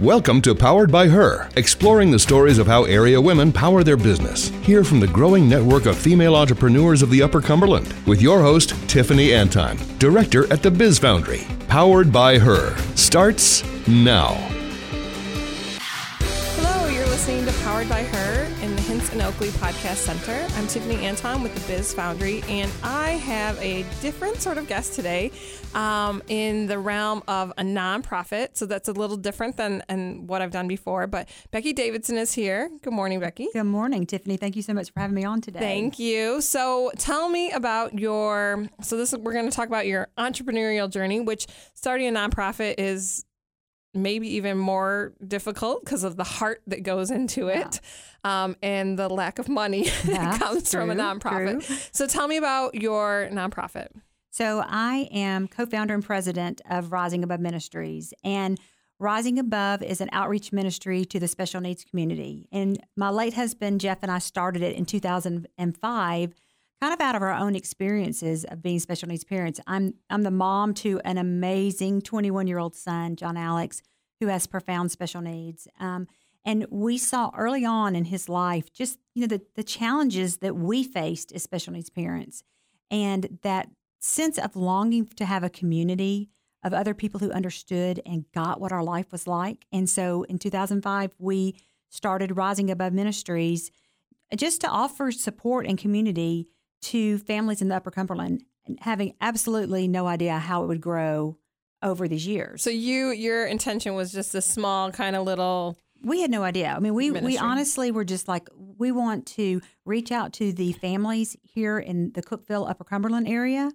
Welcome to Powered by Her, exploring the stories of how area women power their business. Hear from the growing network of female entrepreneurs of the Upper Cumberland with your host, Tiffany Anton, director at the Biz Foundry. Powered by Her starts now. Hello, you're listening to Powered by Her and Oakley Podcast Center. I'm Tiffany Anton with the Biz Foundry, and I have a different sort of guest today um, in the realm of a nonprofit. So that's a little different than and what I've done before. But Becky Davidson is here. Good morning, Becky. Good morning, Tiffany. Thank you so much for having me on today. Thank you. So tell me about your. So this we're going to talk about your entrepreneurial journey, which starting a nonprofit is maybe even more difficult because of the heart that goes into it um, and the lack of money that comes from a nonprofit. true. So tell me about your nonprofit. So, I am co founder and president of Rising Above Ministries. And Rising Above is an outreach ministry to the special needs community. And my late husband, Jeff, and I started it in 2005, kind of out of our own experiences of being special needs parents. I'm, I'm the mom to an amazing 21 year old son, John Alex, who has profound special needs. Um, and we saw early on in his life just you know the, the challenges that we faced as special needs parents and that sense of longing to have a community of other people who understood and got what our life was like. And so in 2005, we started Rising Above Ministries just to offer support and community to families in the Upper Cumberland, having absolutely no idea how it would grow over these years. So you your intention was just a small kind of little We had no idea. I mean, we we honestly were just like we want to reach out to the families here in the Cookeville Upper Cumberland area,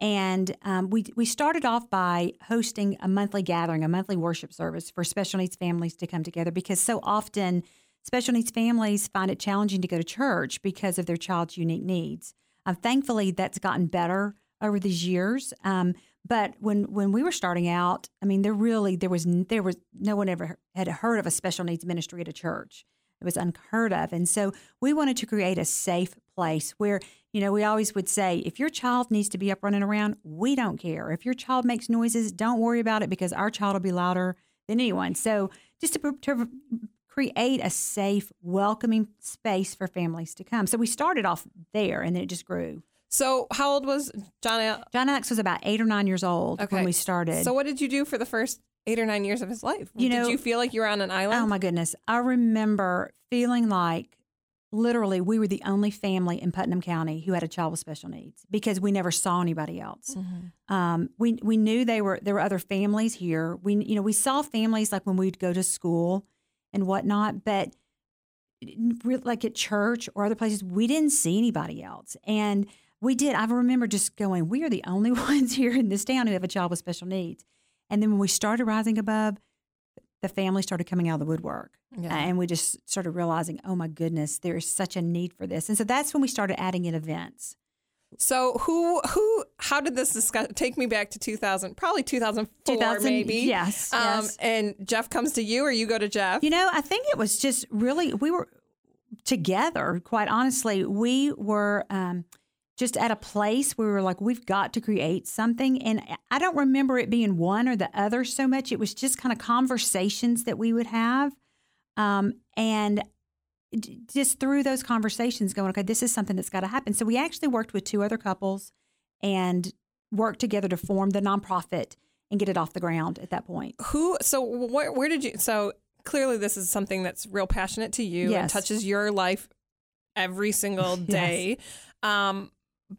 and um, we we started off by hosting a monthly gathering, a monthly worship service for special needs families to come together because so often special needs families find it challenging to go to church because of their child's unique needs. Um, thankfully, that's gotten better over these years. Um, but when when we were starting out, I mean, there really there was there was no one ever had heard of a special needs ministry at a church. It was unheard of, and so we wanted to create a safe place where you know we always would say, if your child needs to be up running around, we don't care. If your child makes noises, don't worry about it because our child will be louder than anyone. So just to, to create a safe, welcoming space for families to come. So we started off there, and then it just grew. So how old was John Al- John Alex was about eight or nine years old Okay. when we started. So what did you do for the first 8 or 9 years of his life? You did know- you feel like you were on an island? oh my goodness, I remember feeling like literally we were the only family in Putnam County who had a child with special needs because we never saw anybody else. Mm-hmm. Um, we we knew they were there were other families here. We you know we saw families like when we'd go to school and whatnot, but like at church or other places, we didn't see anybody else. And we did. I remember just going, we are the only ones here in this town who have a child with special needs. And then when we started rising above, the family started coming out of the woodwork. Yeah. And we just started realizing, oh my goodness, there is such a need for this. And so that's when we started adding in events. So who who how did this discuss take me back to 2000 probably 2004 2000 maybe. yes, Um yes. and Jeff comes to you or you go to Jeff? You know, I think it was just really, we were together, quite honestly. We were um, just at a place where we were like, we've got to create something. And I don't remember it being one or the other so much. It was just kind of conversations that we would have. Um, and j- just through those conversations, going, okay, this is something that's got to happen. So we actually worked with two other couples and worked together to form the nonprofit and get it off the ground at that point. Who so where where did you so clearly this is something that's real passionate to you and touches your life every single day. Um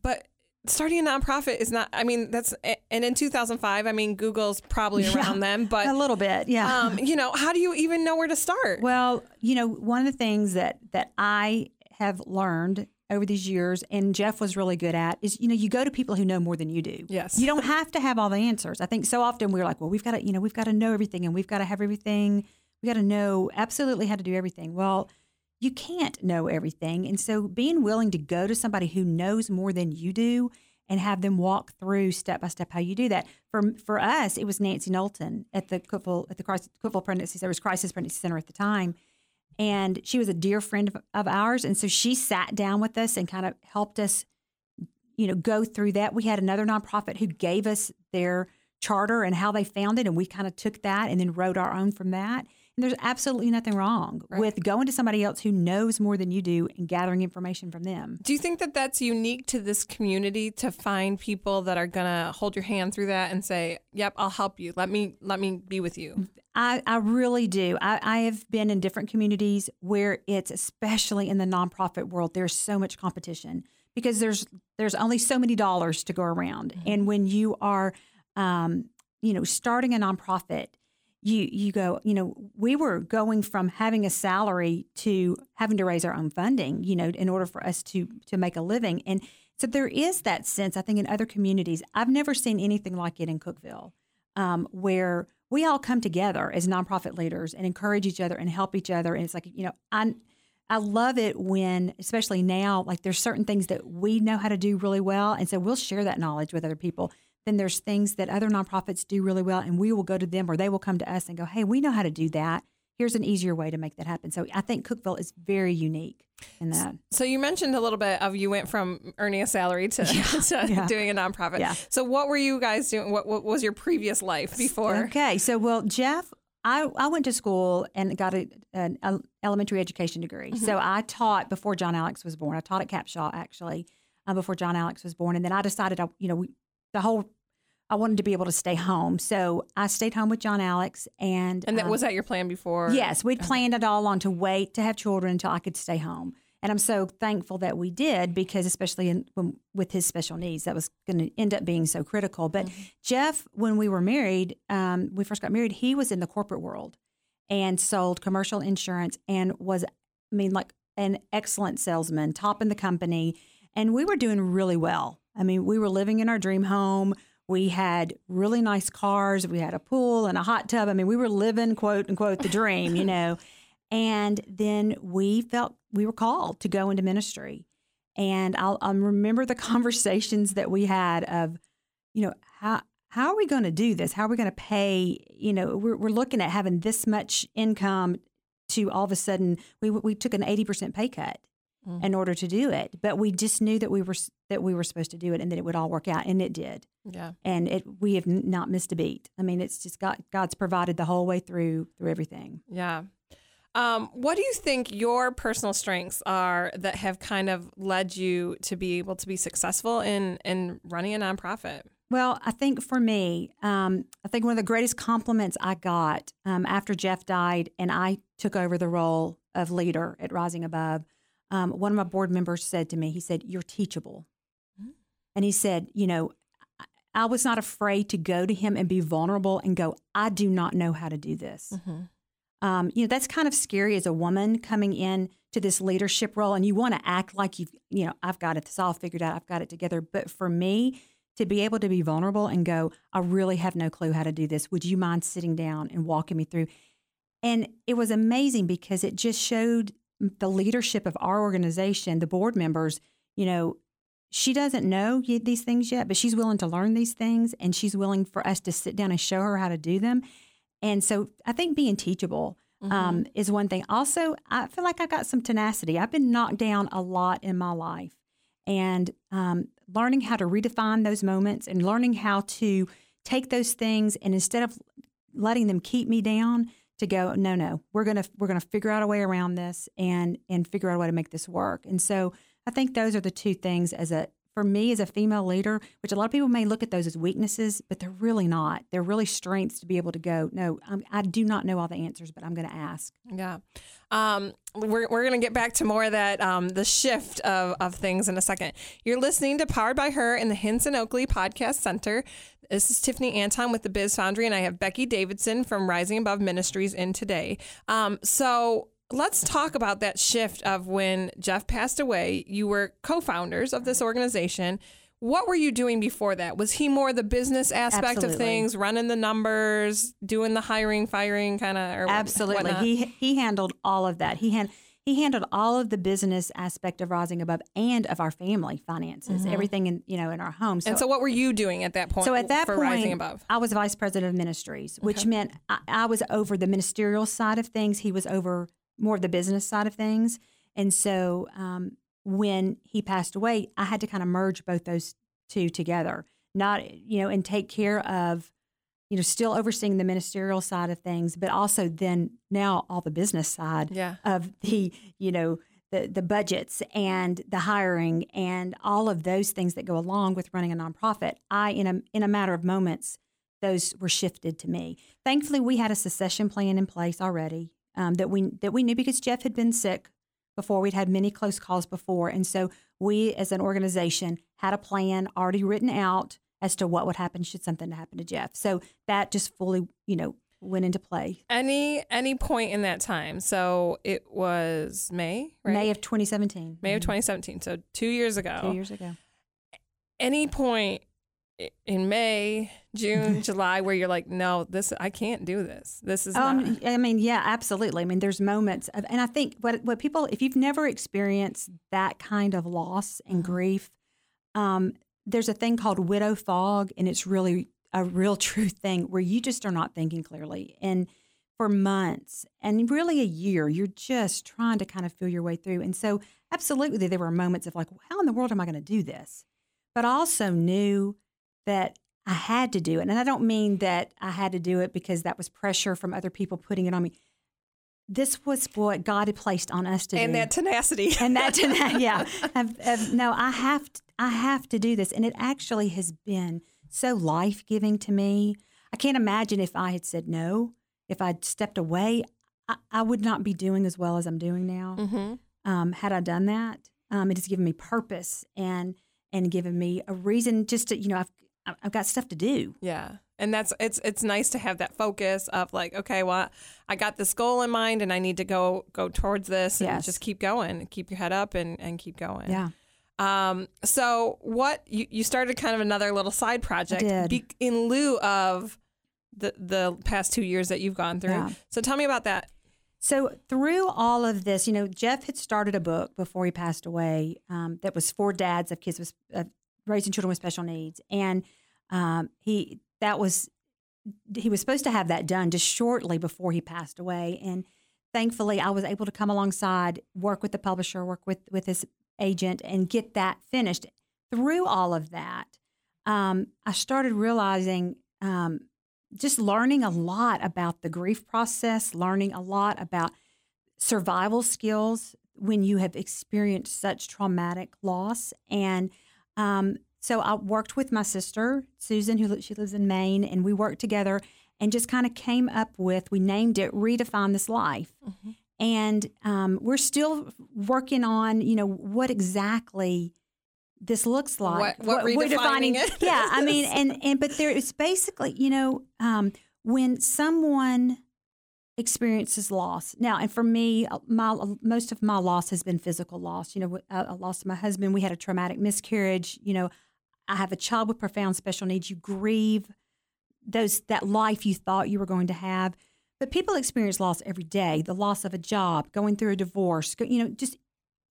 but starting a nonprofit is not I mean that's and in 2005 I mean Google's probably Yeah, around them but a little bit, yeah. um you know how do you even know where to start? Well, you know, one of the things that that I have learned over these years, and Jeff was really good at, is you know, you go to people who know more than you do. Yes. You don't have to have all the answers. I think so often we're like, well, we've got to, you know, we've got to know everything, and we've got to have everything. We got to know absolutely how to do everything. Well, you can't know everything, and so being willing to go to somebody who knows more than you do and have them walk through step by step how you do that. For for us, it was Nancy Knowlton at the Cookeville at the Cookeville Pregnancy Service Crisis Pregnancy Center at the time, and she was a dear friend of, of ours, and so she sat down with us and kind of helped us, you know, go through that. We had another nonprofit who gave us their charter and how they found it, and we kind of took that and then wrote our own from that. And there's absolutely nothing wrong right. with going to somebody else who knows more than you do and gathering information from them. Do you think that that's unique to this community to find people that are going to hold your hand through that and say, "Yep, I'll help you. Let me let me be with you." I, I really do. I, I have been in different communities where it's especially in the nonprofit world. There's so much competition because there's there's only so many dollars to go around, mm-hmm. and when you are, um, you know, starting a nonprofit you you go you know we were going from having a salary to having to raise our own funding you know in order for us to to make a living. And so there is that sense i think in other communities. I've never seen anything like it in cookeville um, where we all come together as nonprofit leaders and encourage each other and help each other. And it's like you know i I love it when, especially now, like there's certain things that we know how to do really well. And so we'll share that knowledge with other people then there's things that other nonprofits do really well, and we will go to them or they will come to us and go, hey, we know how to do that. Here's an easier way to make that happen. So I think Cookeville is very unique in that. So you mentioned a little bit of you went from earning a salary to, yeah, to yeah. doing a nonprofit. Yeah. So what were you guys doing? What, what was your previous life before? Okay. So, well, Jeff, I, I went to school and got a, an elementary education degree. Mm-hmm. So I taught before John Alex was born. I taught at Capshaw actually uh, before John Alex was born, and then I decided, I, you know, we, the whole I wanted to be able to stay home. So I stayed home with John Alex. And and that, um, was that your plan before? Yes, we'd planned it all on to wait to have children until I could stay home. And I'm so thankful that we did because, especially in, when, with his special needs, that was going to end up being so critical. But mm-hmm. Jeff, when we were married, um, we first got married, he was in the corporate world and sold commercial insurance and was, I mean, like an excellent salesman, top in the company. And we were doing really well. I mean, we were living in our dream home we had really nice cars. We had a pool and a hot tub. I mean, we were living, quote unquote, the dream, you know. And then we felt we were called to go into ministry. And I'll, I'll remember the conversations that we had of, you know, how how are we going to do this? How are we going to pay? You know, we're, we're looking at having this much income to all of a sudden we we took an eighty percent pay cut mm. in order to do it. But we just knew that we were that we were supposed to do it and that it would all work out, and it did. Yeah. And it we have not missed a beat. I mean, it's just God God's provided the whole way through through everything. Yeah. Um, what do you think your personal strengths are that have kind of led you to be able to be successful in in running a nonprofit? Well, I think for me, um, I think one of the greatest compliments I got um, after Jeff died and I took over the role of leader at Rising Above um, one of my board members said to me, he said, You're teachable. Mm-hmm. And he said, You know, I was not afraid to go to him and be vulnerable and go, I do not know how to do this. Mm-hmm. Um, you know, that's kind of scary as a woman coming in to this leadership role and you want to act like you've, you know, I've got it this all figured out, I've got it together. But for me, to be able to be vulnerable and go, I really have no clue how to do this. Would you mind sitting down and walking me through? And it was amazing because it just showed the leadership of our organization, the board members, you know, she doesn't know these things yet, but she's willing to learn these things and she's willing for us to sit down and show her how to do them. And so I think being teachable um, mm-hmm. um, is one thing. Also, I feel like I've got some tenacity. I've been knocked down a lot in my life. And um, learning how to redefine those moments and learning how to take those things and instead of letting them keep me down, to go no no we're going to we're going to figure out a way around this and and figure out a way to make this work. And so i think those are the two things as a for me as a female leader which a lot of people may look at those as weaknesses but they're really not. They're really strengths to be able to go no I'm, i do not know all the answers but i'm going to ask. Yeah. Um, we're, we're going to get back to more of that um, the shift of, of things in a second. You're listening to powered by her in the hinson oakley podcast center. This is Tiffany Anton with the Biz Foundry, and I have Becky Davidson from Rising Above Ministries in today. Um, so let's talk about that shift of when Jeff passed away. You were co founders of this organization. What were you doing before that? Was he more the business aspect Absolutely. of things, running the numbers, doing the hiring, firing kind of? Absolutely. Whatnot? He he handled all of that. He had he handled all of the business aspect of rising above and of our family finances, mm-hmm. everything in you know in our home. So, and so, what were you doing at that point? So at that point, rising above, I was vice president of ministries, which okay. meant I, I was over the ministerial side of things. He was over more of the business side of things, and so um, when he passed away, I had to kind of merge both those two together, not you know, and take care of you know, still overseeing the ministerial side of things, but also then now all the business side Yeah. of the, you know, the, the budgets and the hiring and all of those things that go along with running a nonprofit. I, in a, in a matter of moments, those were shifted to me. Thankfully, we had a succession plan in place already um, that we that we knew because Jeff had been sick before. We'd had many close calls before, and so we, as an organization, had a plan already written out as to what would happen should something happen to Jeff. So that just fully, you know, went into play. Any any point in that time. So it was May, right? May of 2017. May of Mhm. 2017. So two years ago. Two years ago. Any point in May, June, July where you're like, no, this I can't do this. This is not. Um, I mean, yeah, absolutely. I mean, there's moments, of, and I think what what people, if you've never experienced that kind of loss and Mm-hmm. grief, um, there's a thing called widow fog, and it's really a real true thing where you just are not thinking clearly, and for months and really a year, you're just trying to kind of feel your way through. And so, absolutely, there were moments of like, how in the world am I going to do this? But I also knew that I had to do it. And I don't mean that I had to do it because that was pressure from other people putting it on me. This was what God had placed on us to and do. that tenacity. and that, tenacity, yeah. Of, of, no, I have to, I have to do this. And it actually has been so life giving to me. I can't imagine if I had said no, if I'd stepped away, I, I would not be doing as well as I'm doing now. hmm Um, had I done that, um, it has given me purpose and and given me a reason just to, you know, I've I've got stuff to do. Yeah. And that's it's it's nice to have that focus of like, okay, well, I got this goal in mind and I need to go go towards this and Yes. just keep going. Keep your head up and, and keep going. Yeah. Um, so what you, you started kind of another little side project. Be, in lieu of the the past two years that you've gone through. Yeah. So tell me about that. So through all of this, you know, Jeff had started a book before he passed away um, that was for dads of kids with uh, raising children with special needs, and um, he that was he was supposed to have that done just shortly before he passed away, and thankfully I was able to come alongside, work with the publisher, work with with his agent, and get that finished. Through all of that, um, I started realizing um, just learning a lot about the grief process, learning a lot about survival skills when you have experienced such traumatic loss. And um, so I worked with my sister, Susan, who she lives in Maine, and we worked together and just kind of came up with, we named it Redefine This Life. And um, we're still working on, you know, what exactly this looks like. What- what we're redefining it Yeah, I mean, and and but there is basically, you know, um, when someone experiences loss. Now, and for me, uh, my uh, most of my loss has been physical loss. You know, I, I uh, lost my husband. We had a traumatic miscarriage. You know, I have a child with profound special needs. You grieve those that life you thought you were going to have. But people experience loss every day. The loss of a job, going through a divorce. You know, just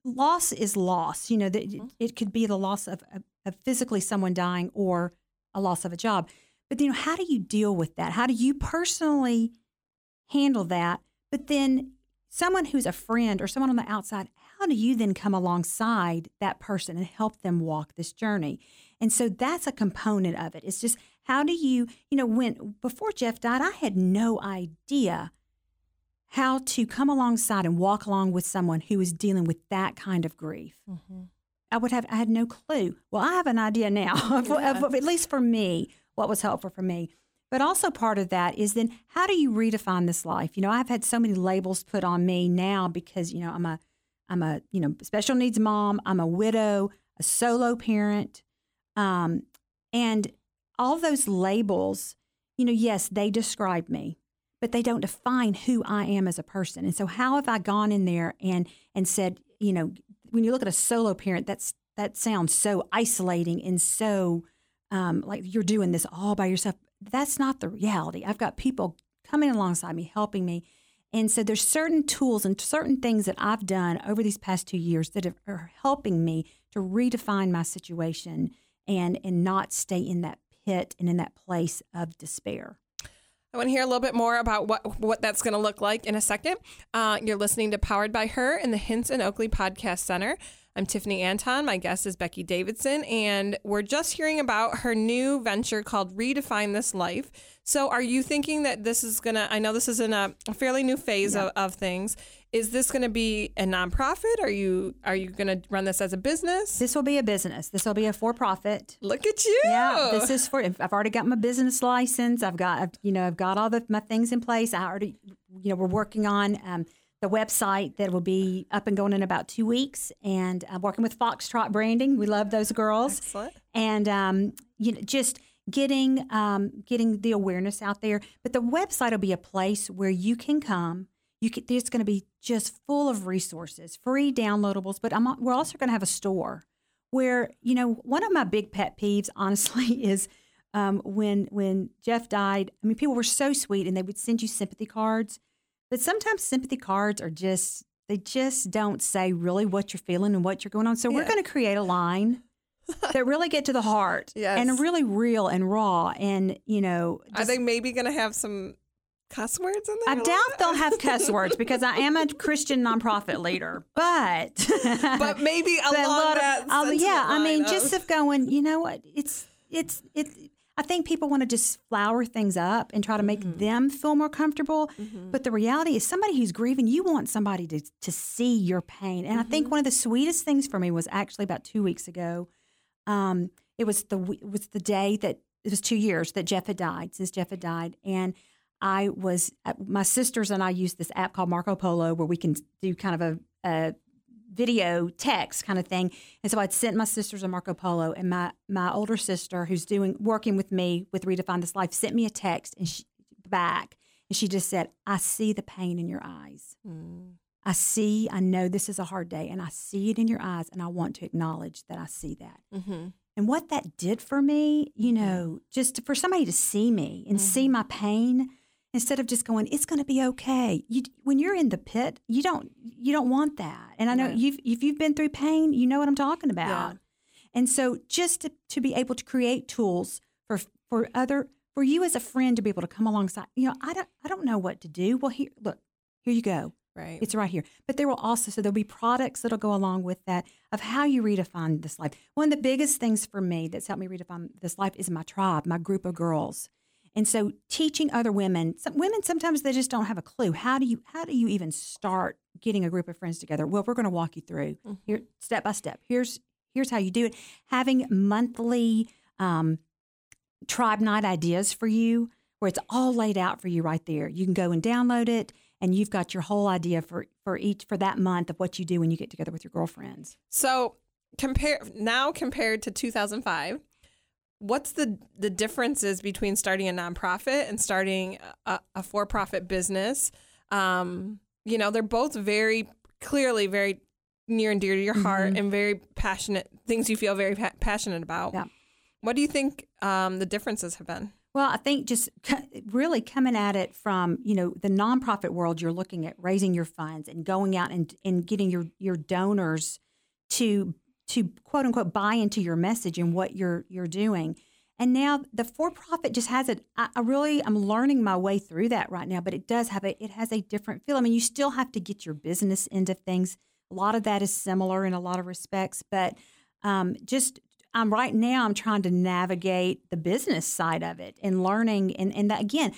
loss is loss. You know, that it, it could be the loss of, of, of physically someone dying or a loss of a job. But you know, how do you deal with that? How do you personally handle that? But then someone who's a friend or someone on the outside, how do you then come alongside that person and help them walk this journey? And so that's a component of it. It's just how do you, you know, when before Jeff died, I had no idea how to come alongside and walk along with someone who is dealing with that kind of grief. Mm-hmm. I would have, I had no clue. Well, I have an idea now, of, of- of- at least for me, what was helpful for me. But also part of that is then how do you redefine this life? You know, I've had so many labels put on me now because you know I'm a, I'm a you know special needs mom. I'm a widow, a solo parent, um, and all those labels. You know, yes, they describe me, but they don't define who I am as a person. And so, how have I gone in there and and said, you know, when you look at a solo parent, that's that sounds so isolating and so um, like you're doing this all by yourself. That's not the reality. I've got people coming alongside me, helping me. And so there's certain tools and certain things that I've done over these past two years that are- helping me to redefine my situation and and not stay in that pit and in that place of despair. I want to hear a little bit more about what what that's going to look like in a second. Uh, you're listening to Powered by Her in the Hints and Oakley Podcast Center. I'm Tiffany Anton. My guest is Becky Davidson, and we're just hearing about her new venture called Redefine This Life. So, are you thinking that this is going to, I know this is in a, fairly new phase yeah. of, of things. Is this going to be a nonprofit? Are you are you going to run this as a business? This will be a business. This will be a for profit. Look at you. Yeah, this is for. I've already got my business license. I've got you know I've got all the my things in place. I already you know we're working on. Um, the website that will be up and going in about two weeks, and I'm working with Foxtrot Branding. We love those girls, Excellent. and um, you know just getting um, getting the awareness out there. But the website will be a place where you can come. You can, it's going to be just full of resources, free downloadables. But I'm, we're also going to have a store where you know one of my big pet peeves, honestly, is um, when when Jeff died. I mean, people were so sweet, and they would send you sympathy cards but sometimes sympathy cards are just, they just don't say really what you're feeling and what you're going on. So yeah. we're going to create a line that really get to the heart yes. and really real and raw. And, you know, just, are they maybe going to have some cuss words in there? I doubt they'll have cuss words because I am a Christian nonprofit leader, but but maybe along but, that. Uh, yeah, I mean, of... just of going, you know what? It's it's it. I think people want to just flower things up and try to make mm-hmm. them feel more comfortable. Mm-hmm. But the reality is, somebody who's grieving, you want somebody to, to see your pain. And mm-hmm. I think mm-hmm. one of the sweetest things for me was actually about two weeks ago. Um, it was the it was the day that it was two years that Jeff had died since Jeff had died, and I was uh, my sisters and I used this app called Marco Polo where we can do kind of a, a video text kind of thing. And so I'd sent my sisters a Marco Polo, and my my older sister, who's doing working with me with Redefine This Life, sent me a text and she back, and she just said, "I see the pain in your eyes. Mm. I see. I know this is a hard day, and I see it in your eyes, and I want to acknowledge that I see that." Mm-hmm. And what that did for me, you mm-hmm. know, just for somebody to see me and mm-hmm. see my pain instead of just going it's going to be okay. You, when you're in the pit you don't you don't want that. And i know you've if you've been through pain you know what i'm talking about. Yeah. and so just to, to be able to create tools for for other for you as a friend to be able to come alongside you know i don't i don't know what to do. Well here look here you go. Right. It's right here. But there will also so there'll be products that'll go along with that of how you redefine this life. One of the biggest things for me that's helped me redefine this life is my tribe my group of girls and so teaching other women, some women sometimes they just don't have a clue. How do you how do you even start getting a group of friends together? Well, we're going to walk you through mm-hmm. here step by step. Here's here's how you do it. Having monthly um, tribe night ideas for you where it's all laid out for you right there. You can go and download it and you've got your whole idea for for each for that month of what you do when you get together with your girlfriends. So compare now compared to 2005 what's the the differences between starting a nonprofit and starting a, a for-profit business um, you know they're both very clearly very near and dear to your heart mm-hmm. and very passionate things you feel very pa- passionate about yeah. what do you think um, the differences have been well, I think just really coming at it from you know the nonprofit world, you're looking at raising your funds and going out and, and getting your your donors to to quote unquote buy into your message and what you're you're doing. And now the for profit just has it. I, really I'm learning my way through that right now, but it does have a it has a different feel. I mean, you still have to get your business into things. A lot of that is similar in a lot of respects, but um, just I'm right now I'm trying to navigate the business side of it and learning and and that again.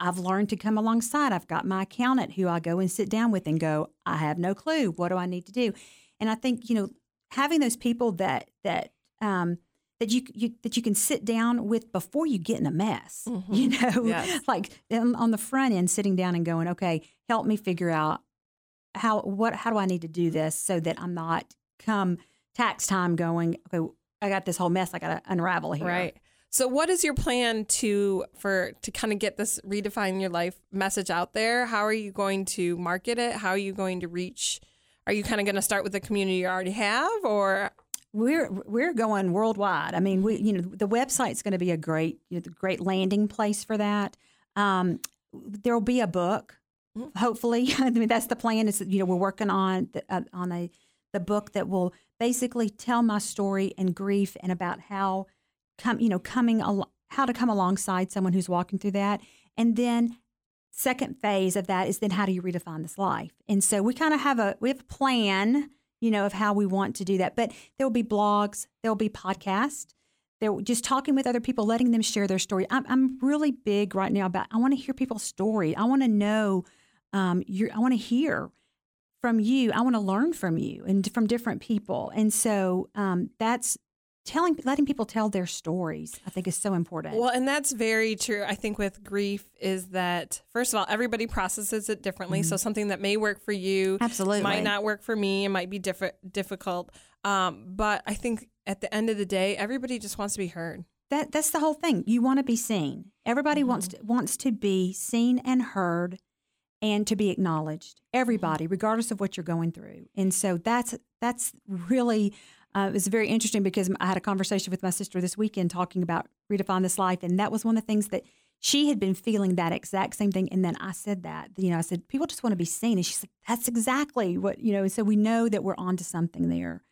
I've learned to come alongside. I've got my accountant who I go and sit down with and go, I have no clue. What do I need to do? And I think, you know, having those people that that um, that you, you, that you can sit down with before you get in a mess. Mm-hmm. You know, yes. like on the front end, sitting down and going, okay, help me figure out how what how do I need to do this so that I'm not come tax time going, okay, I got this whole mess I got to unravel here. Right. So what is your plan to for to kind of get this redefine your life message out there? How are you going to market it? How are you going to reach are you kind of going to start with the community you already have, or we're we're going worldwide. I mean, we you know the website's going to be a great you know, great landing place for that. Um, there will be a book, mm-hmm. hopefully. I mean, that's the plan. Is you know we're working on the, uh, on a the book that will basically tell my story and grief and about how come you know coming al- how to come alongside someone who's walking through that, and then second phase of that is then how do you redefine this life? And so we kind of have a we have a plan you know, of how we want to do that. But there will be blogs, there will be podcasts. They're just talking with other people, letting them share their story. I'm, I'm really big right now about I want to hear people's story. I want to know um, you. I want to hear from you. I want to learn from you and from different people. And so um, that's telling letting people tell their stories i think is so important. Well and that's very true i think with grief is that first of all everybody processes it differently. Mm-hmm. so something that may work for you absolutely. might not work for me it might be diff- difficult. Um, but i think at the end of the day everybody just wants to be heard. That that's the whole thing. You want to be seen. Everybody mm-hmm. wants to wants to be seen and heard and to be acknowledged. Everybody regardless of what you're going through. And so that's that's really uh, it was very interesting because i had a conversation with my sister this weekend talking about redefine this life and that was one of the things that she had been feeling that exact same thing and then i said that you know i said people just want to be seen and she said that's exactly what you know And so we know that we're onto something there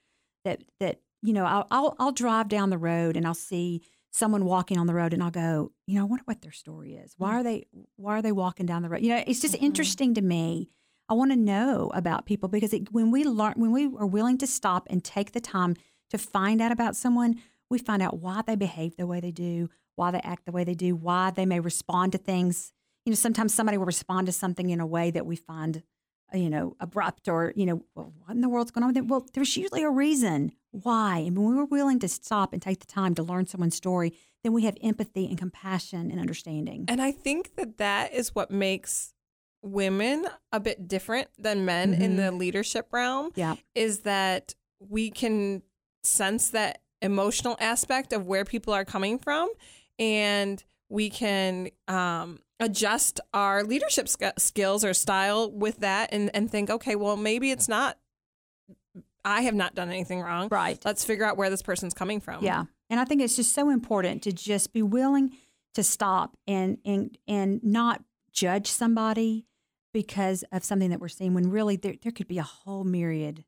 that that you know I'll, I'll, I'll drive down the road and i'll see someone walking on the road and I'll go, you know, I wonder what their story is. Why are they why are they walking down the road? You know, it's just mm-hmm. interesting to me. I want to know about people because it, when we learn when we are willing to stop and take the time to find out about someone, we find out why they behave the way they do, why they act the way they do, why they may respond to things. You know, sometimes somebody will respond to something in a way that we find uh, you know, abrupt or, you know, well, what in the world's going on with it? Well, there's usually a reason why. And when we're willing to stop and take the time to learn someone's story, then we have empathy and compassion and understanding. And I think that that is what makes women a bit different than men mm-hmm. in the leadership realm. Yeah. Is that we can sense that emotional aspect of where people are coming from and we can um, adjust our leadership sk- skills or style with that and, and think, okay, well, maybe it's not, I have not done anything wrong. Right. Let's figure out where this person's coming from. Yeah. And I think it's just so important to just be willing to stop and, and, and not judge somebody because of something that we're seeing when really there, there could be a whole myriad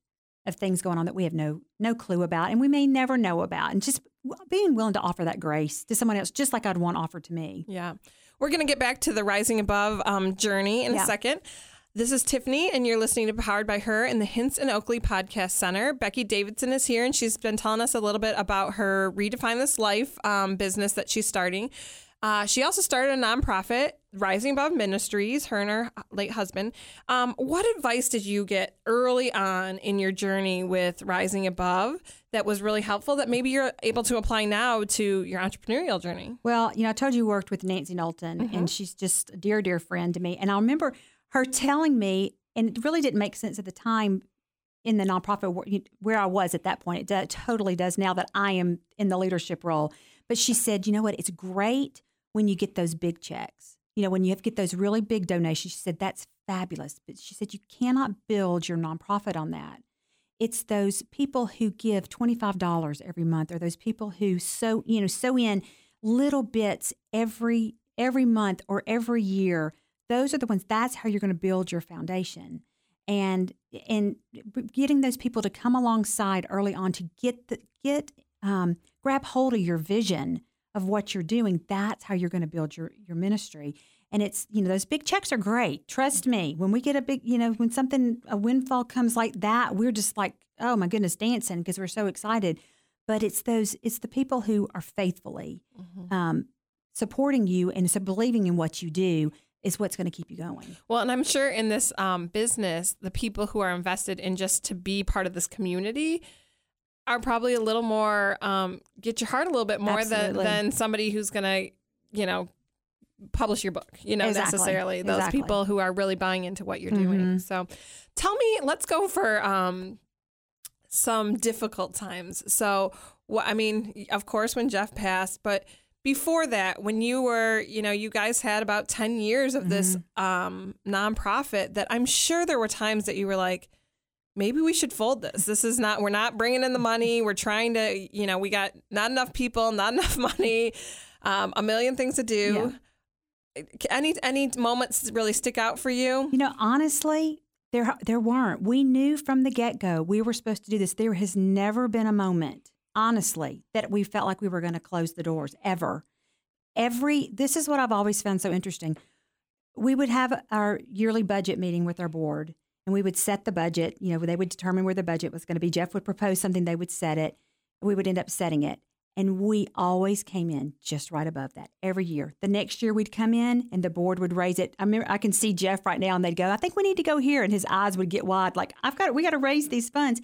of things going on that we have no no clue about and we may never know about and just being willing to offer that grace to someone else just like I'd want offered to me. Yeah. We're going to get back to the Rising Above um, journey in yeah. a second. This is Tiffany, and you're listening to Powered by Her in the Hints and Oakley Podcast Center. Becky Davidson is here, and she's been telling us a little bit about her Redefine This Life um, business that she's starting. Uh, she also started a nonprofit, Rising Above Ministries, her and her late husband. Um, what advice did you get early on in your journey with Rising Above that was really helpful that maybe you're able to apply now to your entrepreneurial journey? Well, you know, I told you worked with Nancy Knowlton, mm-hmm. and she's just a dear, dear friend to me. And I remember her telling me, and it really didn't make sense at the time in the nonprofit where I was at that point. It totally does now that I am in the leadership role. But she said, you know what? It's great when you get those big checks. You know, when you have get those really big donations, she said that's fabulous. But she said you cannot build your nonprofit on that. It's those people who give $25 every month or those people who sew, you know, sew in little bits every every month or every year. Those are the ones that's how you're going to build your foundation. And and getting those people to come alongside early on to get the get um, grab hold of your vision of what you're doing, that's how you're going to build your your ministry. And it's, you know, those big checks are great. Trust me. When we get a big, you know, when something a windfall comes like that, we're just like, oh my goodness, dancing because we're so excited. But it's those, it's the people who are faithfully mm-hmm. um, supporting you and so believing in what you do is what's going to keep you going. Well, and I'm sure in this um, business, the people who are invested in just to be part of this community are probably a little more um, get your heart a little bit more than, than somebody who's going to, you know, publish your book, you know, exactly. necessarily. Those exactly. people who are really buying into what you're mm-hmm. doing. So tell me, let's go for um, some difficult times. So, what I mean, of course, when Jeff passed, but before that, when you were, you know, you guys had about 10 years of this mm-hmm. um, nonprofit that I'm sure there were times that you were like, maybe we should fold this. This is not, we're not bringing in the money. We're trying to, you know, we got not enough people, not enough money, um, a million things to do. Yeah. Any any moments really stick out for you? You know, honestly, there there weren't. We knew from the get go we were supposed to do this. There has never been a moment, honestly, that we felt like we were going to close the doors ever. Every this is what I've always found so interesting. We would have our yearly budget meeting with our board, and we would set the budget. You know, they would determine where the budget was going to be. Jeff would propose something, they would set it. We would end up setting it. And we always came in just right above that every year. The next year we'd come in and the board would raise it. I remember I can see Jeff right now and they'd go, I think we need to go here. And his eyes would get wide, like, I've got we got to raise these funds.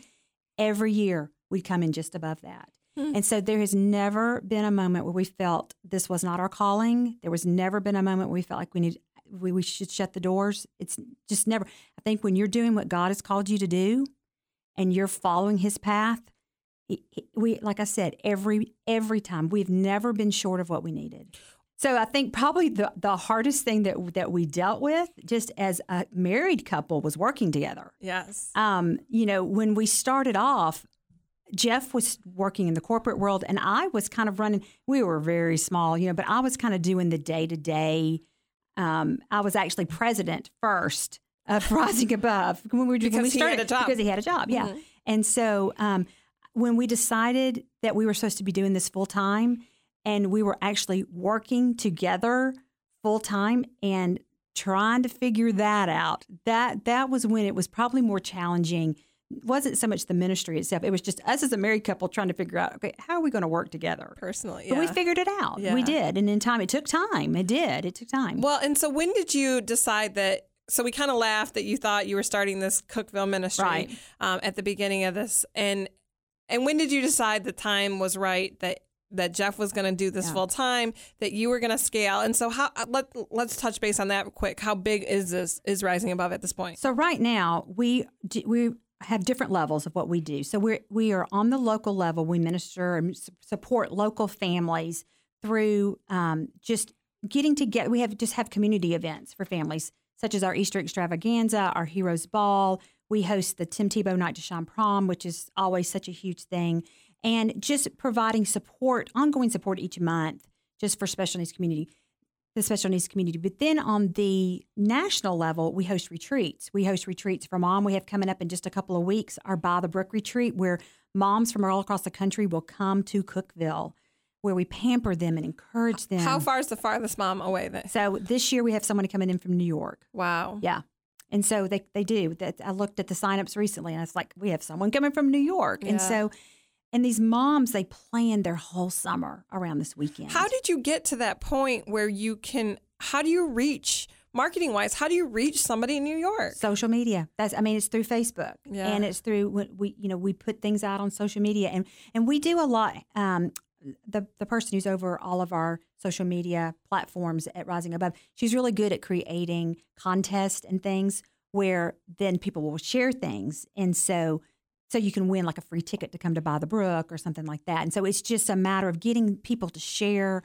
Every year we'd come in just above that. Hmm. And so there has never been a moment where we felt this was not our calling. There was never been a moment where we felt like we need we, we should shut the doors. It's just never I think when you're doing what God has called you to do and you're following his path, we like I said, every every time we've never been short of what we needed. So I think probably the the hardest thing that that we dealt with, just as a married couple, was working together. Yes. Um, you know, when we started off, Jeff was working in the corporate world, and I was kind of running. We were very small, you know, but I was kind of doing the day to day day. I was actually president first of Rising Above when we, because when we started because he had a job, yeah. Mm-hmm. And so um, when we decided that we were supposed to be doing this full time and we were actually working together full time and trying to figure that out, that that was when it was probably more challenging. Wasn't so much the ministry itself; it was just us as a married couple trying to figure out, okay, how are we going to work together personally? Yeah. But we figured it out. Yeah. We did, and in time, it took time. It did. It took time. Well, and so when did you decide that so we kind of laughed that you thought you were starting this Cookeville ministry right. um, at the beginning of this, and and when did you decide the time was right that that Jeff was going to do this yeah. full time, that you were going to scale. And so how uh, let let's touch base on that quick. How big is this is rising above at this point? So right now, we we have different levels of what we do. So we're we are on the local level. We minister and support local families through um, just getting together. We have just have community events for families, such as our Easter extravaganza, our Heroes Ball. We host the Tim Tebow Night to Shine Prom, which is always such a huge thing, and just providing support, ongoing support each month, just for special needs community, the special needs community. But then on the national level, we host retreats. We host retreats for mom. We have coming up in just a couple of weeks our By the Brook retreat, where moms from all across the country will come to Cookeville where we pamper them and encourage them. How far is the farthest mom away then? So this year we have someone coming in from New York. Wow. Yeah. And so they, they do. That I looked at the signups recently and it's like, we have someone coming from New York. Yeah. And so and these moms, they plan their whole summer around this weekend. How did you get to that point where you can how do you reach marketing wise, how do you reach somebody in New York? Social media. That's I mean, it's through Facebook yeah. and it's through we you know we put things out on social media and and we do a lot. Um, the the person who's over all of our social media platforms at Rising Above, she's really good at creating contests and things where then people will share things, and so so you can win like a free ticket to come to By the Brook or something like that. And so it's just a matter of getting people to share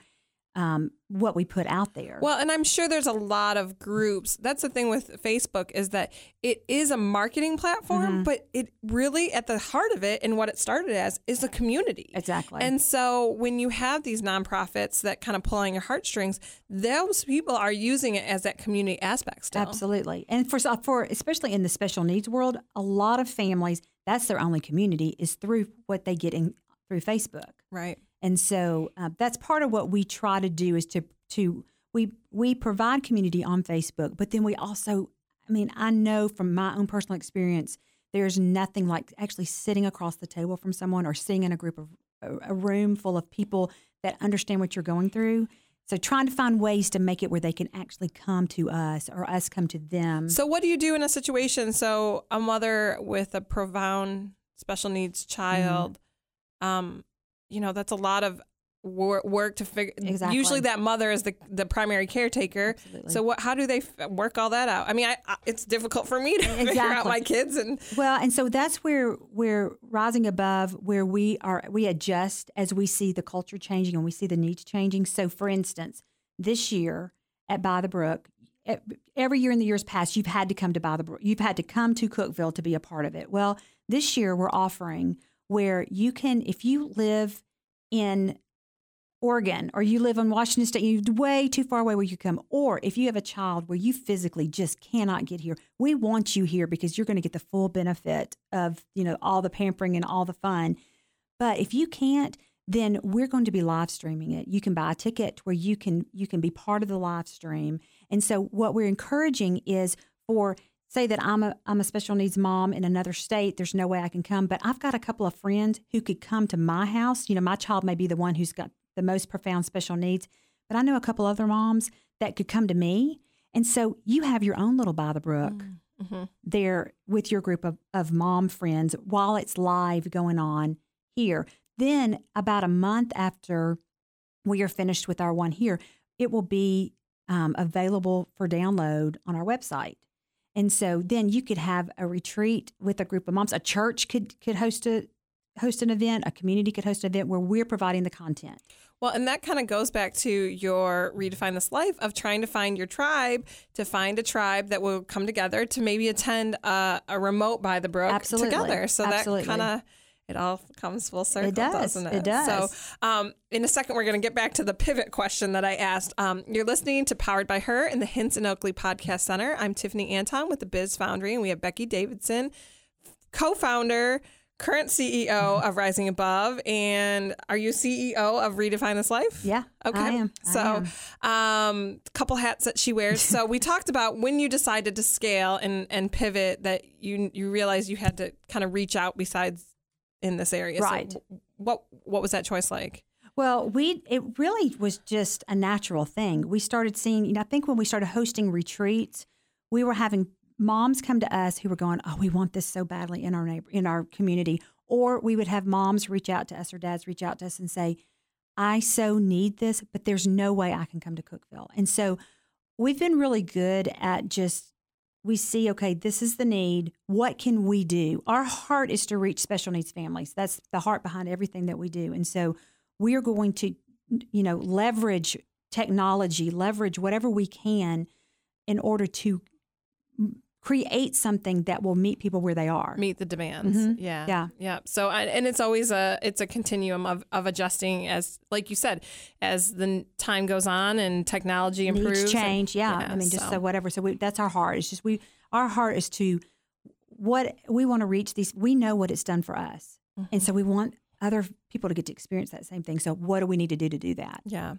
um, what we put out there. Well, and I'm sure there's a lot of groups. That's the thing with Facebook is that it is a marketing platform, mm-hmm. but it really at the heart of it and what it started as is a community. Exactly. And so when you have these nonprofits that kind of pull on your heartstrings, those people are using it as that community aspect still. Absolutely. And for for especially in the special needs world, a lot of families that's their only community is through what they get in through Facebook. Right. And so uh, that's part of what we try to do is to to we we provide community on Facebook, but then we also, I mean, I know from my own personal experience, there's nothing like actually sitting across the table from someone or sitting in a group of a room full of people that understand what you're going through. So trying to find ways to make it where they can actually come to us or us come to them. So what do you do in a situation? So a mother with a profound special needs child, mm-hmm. um, you know, that's a lot of work to figure. Exactly. Usually, that mother is the the primary caretaker. Absolutely. So, what? How do they f- work all that out? I mean, I, I, it's difficult for me to exactly. figure out my kids and. Well, and so that's where we're rising above, where we are. We adjust as we see the culture changing and we see the needs changing. So, for instance, this year at By the Brook. Every year in the years past, you've had to come to By the Brook. You've had to come to Cookeville to be a part of it. Well, this year we're offering where you can, if you live in Oregon or you live in Washington State, you're way too far away where you come, or if you have a child where you physically just cannot get here, we want you here because you're going to get the full benefit of you know all the pampering and all the fun. But if you can't, then we're going to be live streaming it. You can buy a ticket where you can you can be part of the live stream. And so what we're encouraging is for say that I'm a I'm a special needs mom in another state. There's no way I can come, but I've got a couple of friends who could come to my house. You know, my child may be the one who's got the most profound special needs, but I know a couple other moms that could come to me. And so you have your own little by the brook Mm-hmm. there with your group of, of mom friends while it's live going on here. Then, about a month after we are finished with our one here, it will be um, available for download on our website. And so then you could have a retreat with a group of moms. A church could could host a host an event. A community could host an event where we're providing the content. Well, and that kind of goes back to your redefine this life of trying to find your tribe, to find a tribe that will come together to maybe attend a, a remote By the Brook Absolutely. together. So Absolutely. that kind of it all comes full circle, does. doesn't it? It does. So, um, in a second, we're going to get back to the pivot question that I asked. Um, you're listening to Powered by Her in the Hinson Oakley Podcast Center. I'm Tiffany Anton with the Biz Foundry, and we have Becky Davidson, co-founder, current CEO Mm-hmm. of Rising Above, and are you CEO of Redefine This Life? Yeah, Okay. I am. I So, am. um, couple hats that she wears. So we talked about when you decided to scale and and pivot that you you realized you had to kind of reach out besides in this area. Right. w- what what was that choice like? Well, we it really was just a natural thing. We started seeing, you know, I think when we started hosting retreats, we were having moms come to us who were going, "Oh, we want this so badly in our neighbor in our community," or we would have moms reach out to us or dads reach out to us and say, "I so need this, but there's no way I can come to Cookeville." And so we've been really good at just we see, okay, this is the need. What can we do? Our heart is to reach special needs families. That's the heart behind everything that we do. And so we are going to, you know, leverage technology, leverage whatever we can in order to create something that will meet people where they are. Meet the demands. Mhm. Yeah. Yeah. Yeah. So and it's always a it's a continuum of of adjusting as like you said as the time goes on and technology improves. Needs and- change. Yeah. I mean, just so- so whatever. So we, that's our heart. It's just we, our heart is to what we want to reach these. We know what it's done for us. And so we want other people to get to experience that same thing. So what do we need to do to do that? Yeah.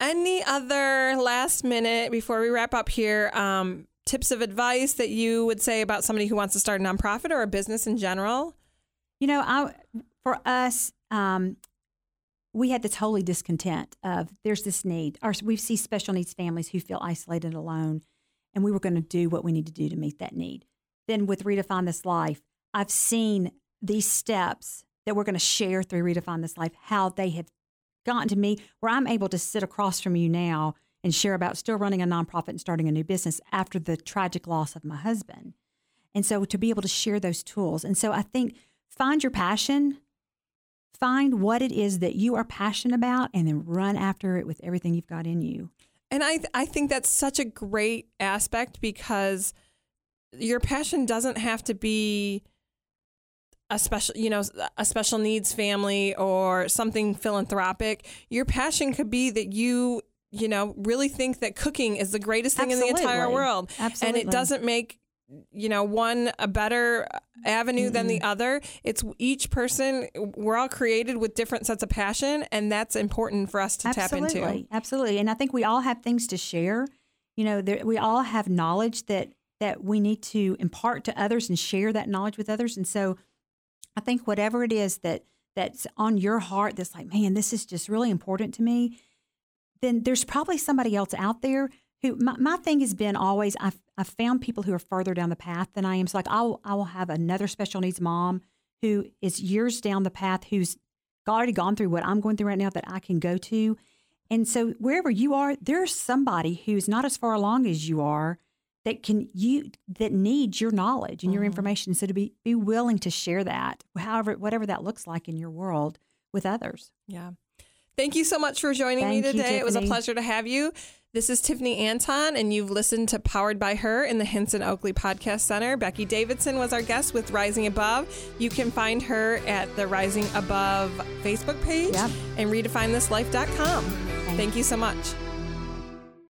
Any other last minute before we wrap up here? Um, tips of advice that you would say about somebody who wants to start a nonprofit or a business in general? You know, I for us, um, we had this holy discontent of there's this need. Our, we see special needs families who feel isolated alone, and we were going to do what we need to do to meet that need. Then with Redefine This Life, I've seen these steps that we're going to share through Redefine This Life, how they have gotten to me where I'm able to sit across from you now and share about still running a nonprofit and starting a new business after the tragic loss of my husband. And so to be able to share those tools. And so I think find your passion, find what it is that you are passionate about, and then run after it with everything you've got in you. And I I think that's such a great aspect because your passion doesn't have to be a special you know a special needs family or something philanthropic. Your passion could be that you you know really think that cooking is the greatest thing in the entire world. Absolutely. And it doesn't make you know one a better avenue than the other it's each person we're all created with different sets of passion and that's important for us to absolutely, tap into Absolutely. And I think we all have things to share. You know, there, we all have knowledge that that we need to impart to others and share that knowledge with others. And so I think whatever it is that that's on your heart that's like, man, this is just really important to me, then there's probably somebody else out there who my, my thing has been always I've, I've found people who are further down the path than I am. So like I'll I will have another special needs mom who is years down the path who's already gone through what I'm going through right now that I can go to. And so wherever you are, there's somebody who's not as far along as you are that can you that needs your knowledge and your mm-hmm. information. So to be be willing to share that, however whatever that looks like in your world with others. Yeah. Thank you so much for joining me Thank you, today. it was a pleasure to have you. This is Tiffany Anton, and you've listened to Powered by Her in the Hinson Oakley Podcast Center. Becky Davidson was our guest with Rising Above. You can find her at the Rising Above Facebook page Yep. and redefinethislife.com. Thank Thank you so much.